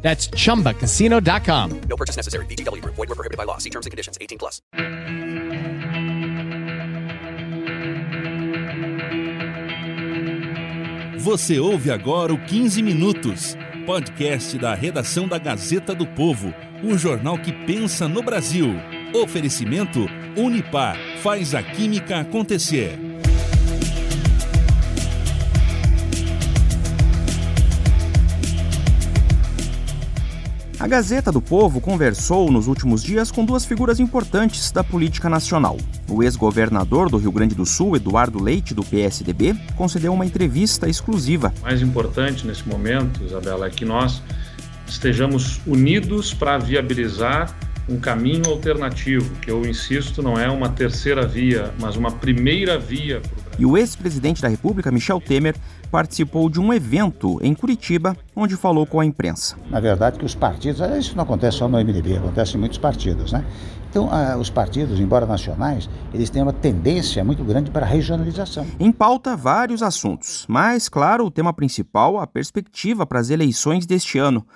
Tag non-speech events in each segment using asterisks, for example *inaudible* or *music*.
That's chumbacasino.com. No purchase necessary. VGW Group. Void were prohibited by law. See terms and conditions. 18 plus. Você ouve agora o 15 Minutos, podcast da redação da Gazeta do Povo, o jornal que pensa no Brasil. Oferecimento Unipar faz a química acontecer. A Gazeta do Povo conversou nos últimos dias com duas figuras importantes da política nacional. O ex-governador do Rio Grande do Sul, Eduardo Leite, do PSDB, concedeu uma entrevista exclusiva. O mais importante nesse momento, Isabela, é que nós estejamos unidos para viabilizar um caminho alternativo, que eu insisto, não é uma terceira via, mas uma primeira via para o. E o ex-presidente da República, Michel Temer, participou de um evento em Curitiba, onde falou com a imprensa. Na verdade, que os partidos, isso não acontece só no MDB, acontece em muitos partidos, né? Então, ah, os partidos, embora nacionais, eles têm uma tendência muito grande para a regionalização. Em pauta, vários assuntos, mas, claro, o tema principal, a perspectiva para as eleições deste ano.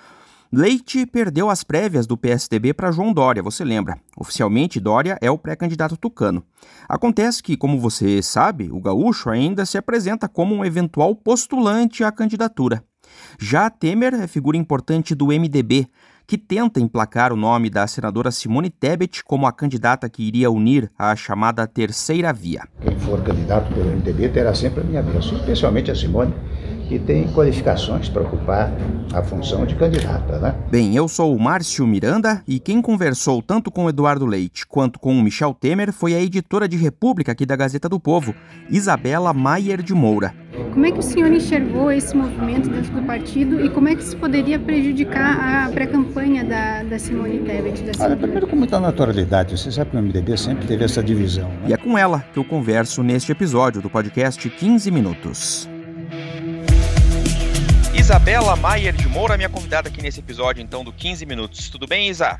Leite perdeu as prévias do PSDB para João Dória, você lembra? Oficialmente, Dória é o pré-candidato tucano. Acontece que, como você sabe, o gaúcho ainda se apresenta como um eventual postulante à candidatura. Já Temer é figura importante do MDB, que tenta emplacar o nome da senadora Simone Tebet como a candidata que iria unir a chamada terceira via. Quem for candidato pelo MDB terá sempre a minha bênção, especialmente a Simone que tem qualificações para ocupar a função de candidata, né? Bem, eu sou o Márcio Miranda e quem conversou tanto com o Eduardo Leite quanto com o Michel Temer foi a editora de República aqui da Gazeta do Povo, Isabela Maier de Moura. Como é que o senhor enxergou esse movimento dentro do partido e como é que isso poderia prejudicar a pré-campanha da, da Simone Tebet? Da Olha, primeiro com muita naturalidade. Você sabe que o MDB sempre teve essa divisão. Né? E é com ela que eu converso neste episódio do podcast 15 Minutos. Isabela Maier de Moura, minha convidada aqui nesse episódio, então, do 15 Minutos. Tudo bem, Isa?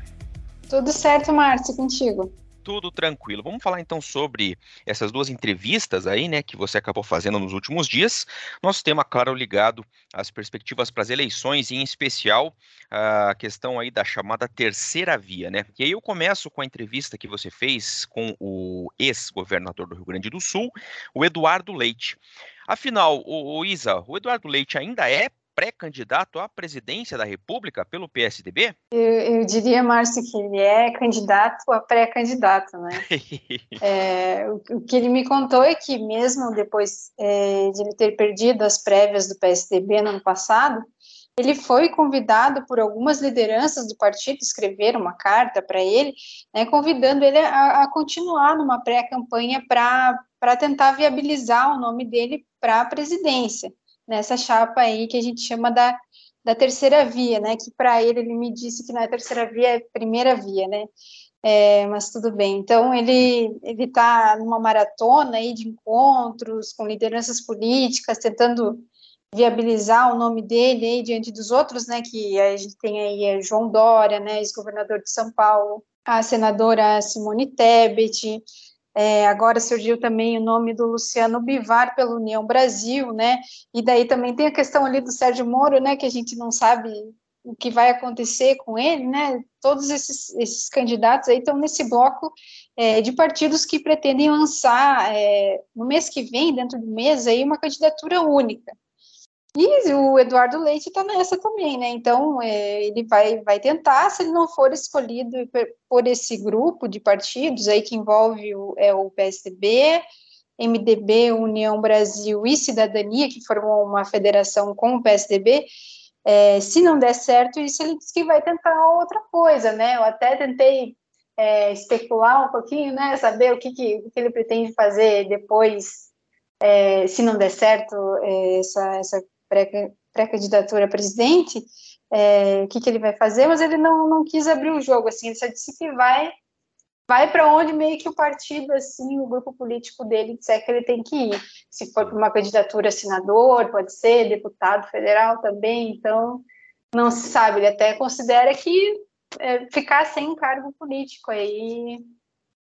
Tudo certo, Márcio, contigo. Tudo tranquilo. Vamos falar então sobre essas duas entrevistas aí, né, que você acabou fazendo nos últimos dias. Nosso tema, claro, ligado às perspectivas para as eleições e, em especial, a questão aí da chamada terceira via, né? E aí eu começo com a entrevista que você fez com o ex-governador do Rio Grande do Sul, o Eduardo Leite. Afinal, o, o Isa, o Eduardo Leite ainda é pré-candidato à presidência da República pelo PSDB? Eu, eu diria, Márcio, que ele é candidato a pré-candidato, né? *laughs* é, o, o, que ele me contou é que mesmo depois é, de ele ter perdido as prévias do PSDB no ano passado, ele foi convidado por algumas lideranças do partido, escreveram uma carta para ele, né, convidando ele a, a continuar numa pré-campanha para tentar viabilizar o nome dele para a presidência nessa chapa aí que a gente chama da, da terceira via, né? Que para ele ele me disse que na terceira via é primeira via, né? É, mas tudo bem. Então ele ele está numa maratona aí de encontros com lideranças políticas, tentando viabilizar o nome dele aí diante dos outros, né? Que a gente tem aí é João Dória, né? Ex-governador de São Paulo, a senadora Simone Tebet, é, agora surgiu também o nome do Luciano Bivar pela União Brasil, né? E daí também tem a questão ali do Sérgio Moro, né? Que a gente não sabe o que vai acontecer com ele, né? Todos esses, esses candidatos aí estão nesse bloco é, de partidos que pretendem lançar é, no mês que vem, dentro do mês, aí uma candidatura única. E o Eduardo Leite está nessa também, né? Então, é, ele vai, vai tentar, se ele não for escolhido por esse grupo de partidos aí que envolve o, é, o PSDB, MDB, União Brasil e Cidadania, que formou uma federação com o PSDB, é, se não der certo, isso ele diz que vai tentar outra coisa, né? Eu até tentei é, especular um pouquinho, né? Saber o que, que, o que ele pretende fazer depois, é, se não der certo é, essa, essa pré-candidatura a presidente, é, o que, que ele vai fazer, mas ele não, não quis abrir o jogo, assim, ele só disse que vai vai para onde meio que o partido, assim, o grupo político dele disser que ele tem que ir. Se for para uma candidatura a senador, pode ser, deputado federal também, então não se sabe. Ele até considera que é, ficar sem cargo político aí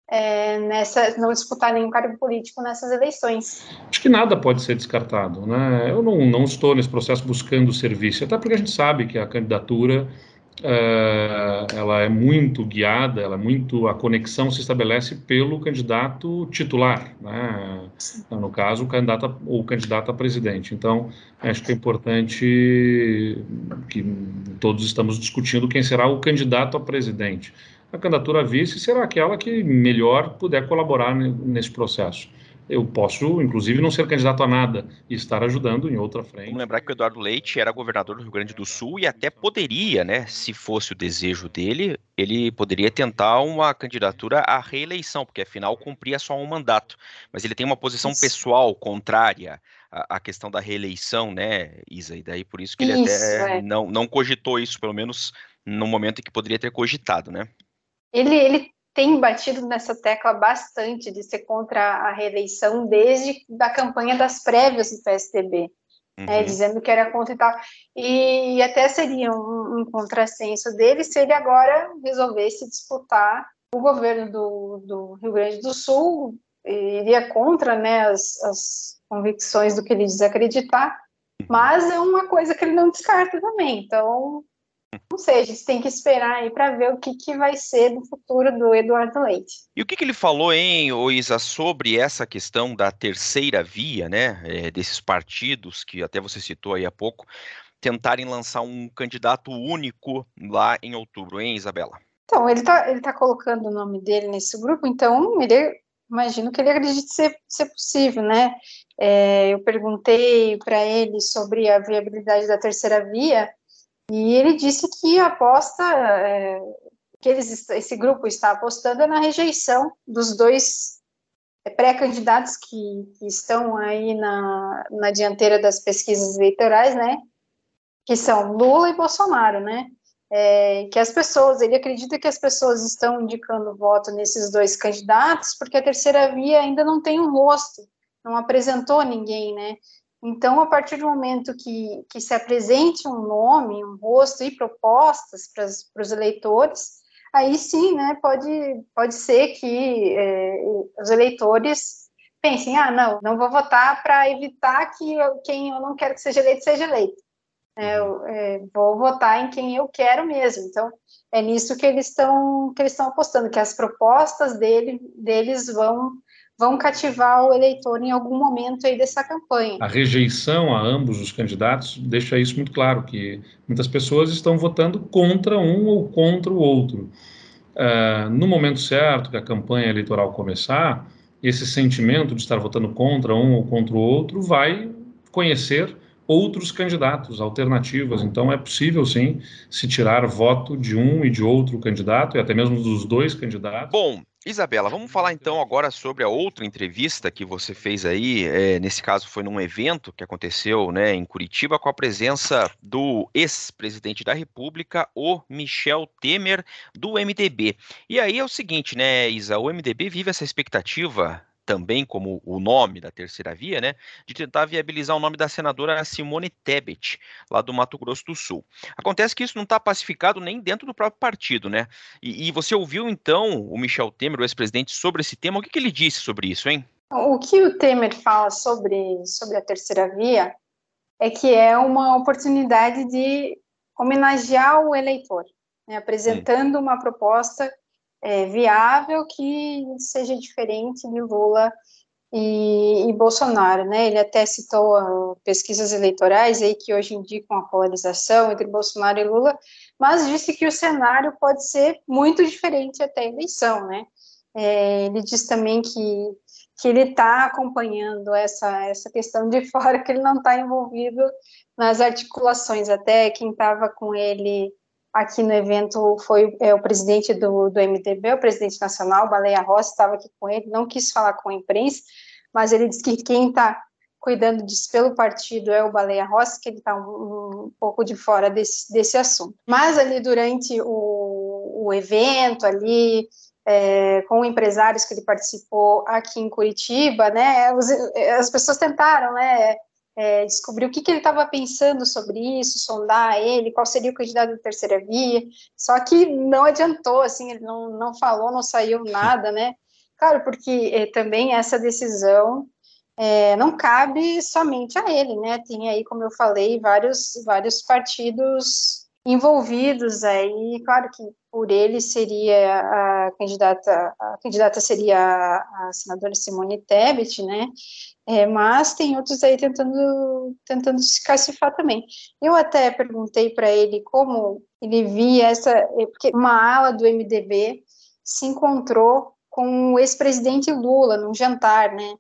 é, nessa, não disputar nenhum cargo político nessas eleições. Acho que nada pode ser descartado, né? Eu não, não estou nesse processo buscando serviço, até porque a gente sabe que a candidatura é, ela é muito guiada, ela é muito a conexão se estabelece pelo candidato titular, né? No caso, o candidato a, o candidato a presidente. Então, acho que é importante que todos estamos discutindo quem será o candidato a presidente a candidatura a vice será aquela que melhor puder colaborar nesse processo. Eu posso, inclusive, não ser candidato a nada e estar ajudando em outra frente. Vamos lembrar que o Eduardo Leite era governador do Rio Grande do Sul e até poderia, né, se fosse o desejo dele, ele poderia tentar uma candidatura à reeleição, porque afinal cumpria só um mandato. Mas ele tem uma posição isso. pessoal contrária à, à, questão da reeleição, né, Isa? E daí por isso que ele isso, até é. não, não cogitou isso, pelo menos no momento em que poderia ter cogitado, né? Ele, ele tem batido nessa tecla bastante de ser contra a reeleição desde da campanha das prévias do PSDB, né, uhum. né, dizendo que era contra e tal. E, até seria um, um contrassenso dele se ele agora resolvesse disputar o governo do, do Rio Grande do Sul, iria contra né, as, as convicções do que ele diz acreditar, uhum. mas é uma coisa que ele não descarta também. Então, não sei, a gente tem que esperar aí para ver o que, que vai ser do futuro do Eduardo Leite. E o que, que ele falou, hein, Isa, sobre essa questão da terceira via, né, é, desses partidos que até você citou aí há pouco, tentarem lançar um candidato único lá em outubro, hein, Isabela? Então, ele está ele tá colocando o nome dele nesse grupo, então ele imagino que ele acredite ser, ser possível, né? É, eu perguntei para ele sobre a viabilidade da terceira via, e ele disse que aposta, é, que eles, esse grupo está apostando é na rejeição dos dois pré-candidatos que, que, estão aí na, na dianteira das pesquisas eleitorais, né? Que são Lula e Bolsonaro, né? É, que as pessoas, ele acredita que as pessoas estão indicando voto nesses dois candidatos porque a terceira via ainda não tem um rosto, não apresentou ninguém, né? Então, a partir do momento que, que se apresente um nome, um rosto e propostas para os eleitores, aí sim, né, pode, pode ser que é, os eleitores pensem, ah, não, não vou votar para evitar que eu, quem eu não quero que seja eleito seja eleito. É, eu, é, vou votar em quem eu quero mesmo. Então, é nisso que eles estão que eles estão apostando, que as propostas dele, deles vão vão cativar o eleitor em algum momento aí dessa campanha. A rejeição a ambos os candidatos deixa isso muito claro, que muitas pessoas estão votando contra um ou contra o outro. Uh, no momento certo que a campanha eleitoral começar, esse sentimento de estar votando contra um ou contra o outro vai conhecer outros candidatos, alternativas. Então é possível sim se tirar voto de um e de outro candidato e até mesmo dos dois candidatos. Bom, Isabela, vamos falar então agora sobre a outra entrevista que você fez aí. É, nesse caso, foi num evento que aconteceu né, em Curitiba com a presença do ex-presidente da República, o Michel Temer, do MDB. E aí é o seguinte, né, Isa? O MDB vive essa expectativa também como o nome da terceira via, né, de tentar viabilizar o nome da senadora Simone Tebet, lá do Mato Grosso do Sul. Acontece que isso não está pacificado nem dentro do próprio partido, né? E, e, você ouviu então o Michel Temer, o ex-presidente, sobre esse tema? O que, que ele disse sobre isso, hein? O que o Temer fala sobre, sobre a terceira via é que é uma oportunidade de homenagear o eleitor, né, apresentando hum. uma proposta é, viável que seja diferente de Lula e, e, Bolsonaro, né? Ele até citou uh, pesquisas eleitorais aí que hoje indicam a polarização entre Bolsonaro e Lula, mas disse que o cenário pode ser muito diferente até a eleição, né? É, ele diz também que, que ele está acompanhando essa, essa questão de *laughs* fora, que ele não está envolvido nas articulações. Até quem estava com ele aqui no evento foi é, o presidente do, do MDB, o presidente nacional, Baleia Rossi, estava aqui com ele, não quis falar com a imprensa, mas ele disse que quem está cuidando disso pelo partido é o Baleia Rossi, que ele está um, um, pouco de fora desse, desse assunto. Mas ali durante o, o evento, ali, é, com empresários que ele participou aqui em Curitiba, né, os, as pessoas tentaram, né, é, descobrir o que, que ele estava pensando sobre isso, sondar ele, qual seria o candidato da terceira via, só que não adiantou, assim, ele não, não falou, não saiu nada, né, claro, porque é, também essa decisão é, não cabe somente a ele, né, tem aí, como eu falei, vários, vários partidos envolvidos aí, claro que por ele seria a candidata, a candidata seria a, a senadora Simone Tebet, né, é, mas tem outros aí tentando, tentando se cacifar também. Eu até perguntei para ele como ele via essa, é, porque uma ala do MDB se encontrou com o ex-presidente Lula num jantar, né,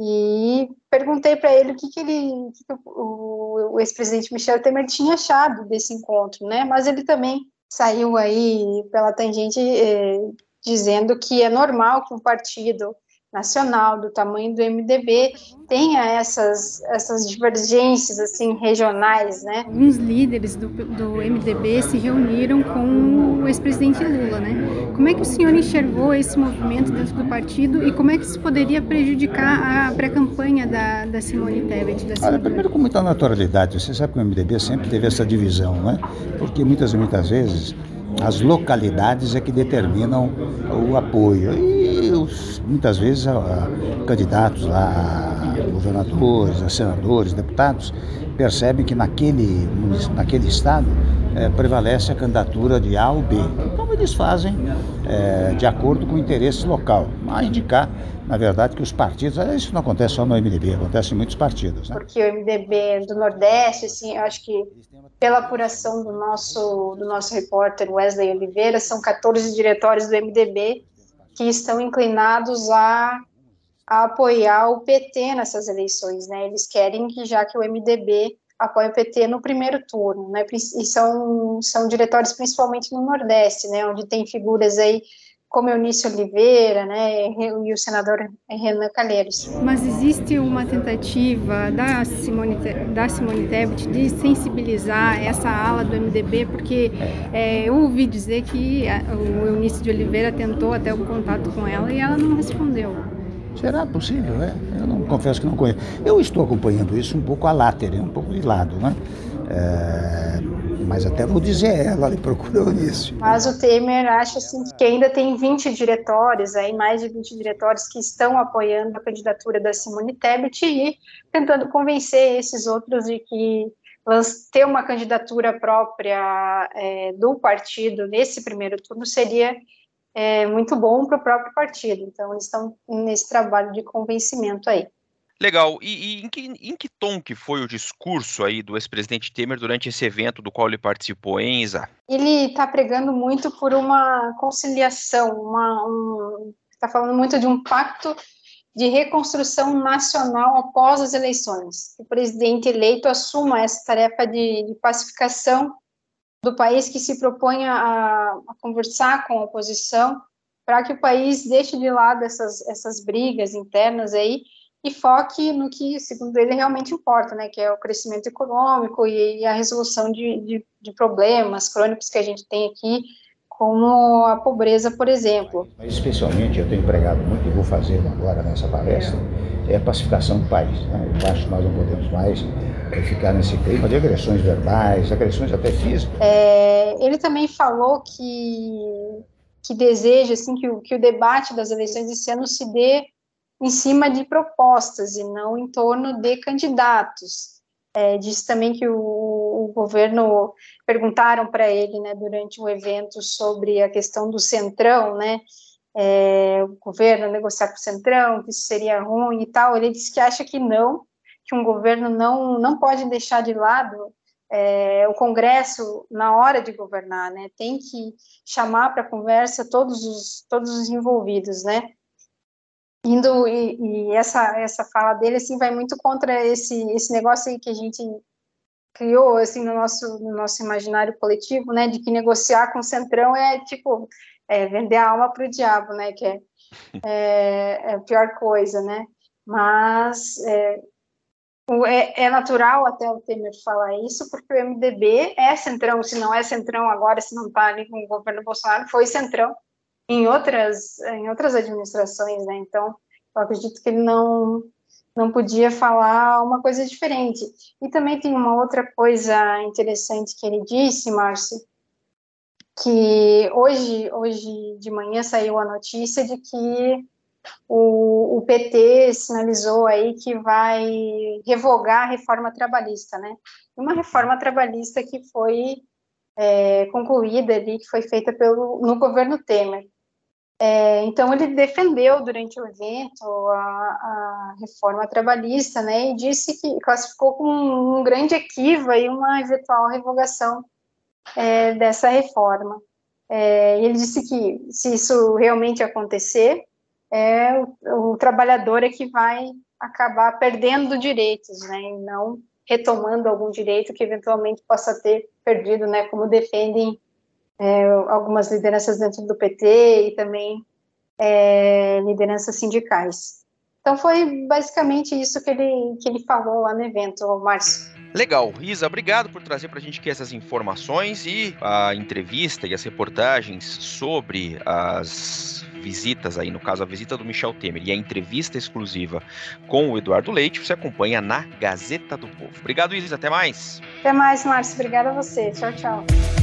e perguntei para ele o que, que ele, que o, o ex-presidente Michel Temer tinha achado desse encontro, né? Mas ele também saiu aí pela tangente eh, dizendo que é normal que um partido nacional do tamanho do MDB tenha essas, essas divergências assim regionais, né? Alguns líderes do, do MDB se reuniram com o ex-presidente Lula, né? Como é que o senhor enxergou esse movimento dentro do partido e como é que isso poderia prejudicar a pré-campanha da, da Simone Tebet? Da Olha, primeiro com muita naturalidade. Você sabe que o MDB sempre teve essa divisão, né? Porque muitas muitas vezes as localidades é que determinam o apoio. E os, muitas vezes a, a, candidatos lá, a governadores, a senadores, deputados, percebem que naquele, naquele estado é, prevalece a candidatura de A ou B. Então eles fazem é, de acordo com o interesse local, a indicar, na verdade, que os partidos, isso não acontece só no MDB, acontece em muitos partidos. Né? Porque o MDB do Nordeste, assim, eu acho que pela apuração do nosso, do nosso repórter Wesley Oliveira, são 14 diretórios do MDB que estão inclinados a, a apoiar o PT nessas eleições, né? Eles querem que já que o MDB apoia o PT no primeiro turno, né? E são, são diretórios principalmente no Nordeste, né? Onde tem figuras aí como Eunice Oliveira, né, e o senador Renan Calheiros. Mas existe uma tentativa da Simone, da Simone Tebet de sensibilizar essa ala do MDB, porque é, eu ouvi dizer que o Eunice de Oliveira tentou até o contato com ela e ela não respondeu. Será possível, é? Eu não confesso que não conheço. Eu estou acompanhando isso um pouco a látere, um pouco de lado, né? É, mas até vou dizer ela, ele procurou nisso. Mas o Temer acha assim, que ainda tem 20 diretórios, aí, mais de 20 diretórios que estão apoiando a candidatura da Simone Tebet e tentando convencer esses outros de que ter uma candidatura própria é, do partido nesse primeiro turno seria é, muito bom para o próprio partido. Então, eles estão nesse trabalho de convencimento aí. Legal. E, e em, que, em, que, tom que foi o discurso aí do ex-presidente Temer durante esse evento do qual ele participou, hein, Isa? Ele está pregando muito por uma conciliação, uma, um, está falando muito de um pacto de reconstrução nacional após as eleições. O presidente eleito assuma essa tarefa de, de pacificação do país que se propõe a, a conversar com a oposição para que o país deixe de lado essas, essas brigas internas aí e foque no que, segundo ele, realmente importa, né, que é o crescimento econômico e, a resolução de, de, de, problemas crônicos que a gente tem aqui, como a pobreza, por exemplo. Mas, especialmente, eu tenho empregado muito e vou fazer agora nessa palestra, é a pacificação do país. Né? Eu acho que nós não podemos mais ficar nesse clima de agressões verbais, agressões até físicas. É, ele também falou que, que deseja assim, que, o, que o debate das eleições desse ano se dê em cima de propostas e não em torno de candidatos. É, disse também que o, o governo perguntaram para ele, né, durante um evento sobre a questão do centrão, né, é, o governo negociar com o centrão, que isso seria ruim e tal. Ele disse que acha que não, que um governo não não pode deixar de lado é, o Congresso na hora de governar, né, tem que chamar para conversa todos os todos os envolvidos, né indo e, e, essa essa fala dele assim vai muito contra esse esse negócio aí que a gente criou assim no nosso no nosso imaginário coletivo né de que negociar com o centrão é tipo é, vender a alma para o diabo né que é, *laughs* é, é, a pior coisa né. Mas é, é, é, natural até o Temer falar isso, porque o MDB é centrão, se não é centrão agora, se não está ali com o governo Bolsonaro, foi centrão em outras, em outras administrações, né? Então, eu acredito que ele não, não podia falar uma coisa diferente. E também tem uma outra coisa interessante que ele disse, Márcio, que hoje, hoje de manhã saiu a notícia de que o, o, PT sinalizou aí que vai revogar a reforma trabalhista, né? Uma reforma trabalhista que foi é, concluída ali, que foi feita pelo, no governo Temer. É, então, ele defendeu durante o evento a, a, reforma trabalhista, né, e disse que classificou como um, grande equívoco e uma eventual revogação é, dessa reforma. É, ele disse que, se isso realmente acontecer, é o, o, trabalhador é que vai acabar perdendo direitos, né, e não retomando algum direito que eventualmente possa ter perdido, né, como defendem é, algumas lideranças dentro do PT e também é, lideranças sindicais. Então foi basicamente isso que ele, que ele falou lá no evento, Márcio. Legal. Isa, obrigado por trazer para a gente aqui essas informações e a entrevista e as reportagens sobre as visitas aí, no caso a visita do Michel Temer e a entrevista exclusiva com o Eduardo Leite, você acompanha na Gazeta do Povo. Obrigado, Isa. Até mais. Até mais, Márcio. Obrigada a você. Tchau, tchau.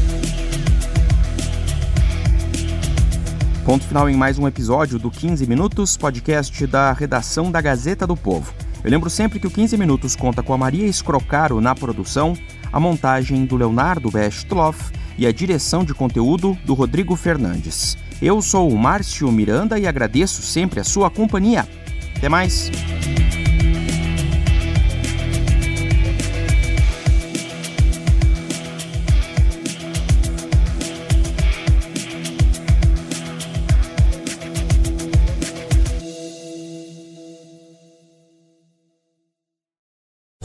Ponto final em mais um episódio do 15 Minutos, podcast da redação da Gazeta do Povo. Eu lembro sempre que o 15 Minutos conta com a Maria Escrocaro na produção, a montagem do Leonardo Bestloff e a direção de conteúdo do Rodrigo Fernandes. Eu sou o Márcio Miranda e agradeço sempre a sua companhia. Até mais!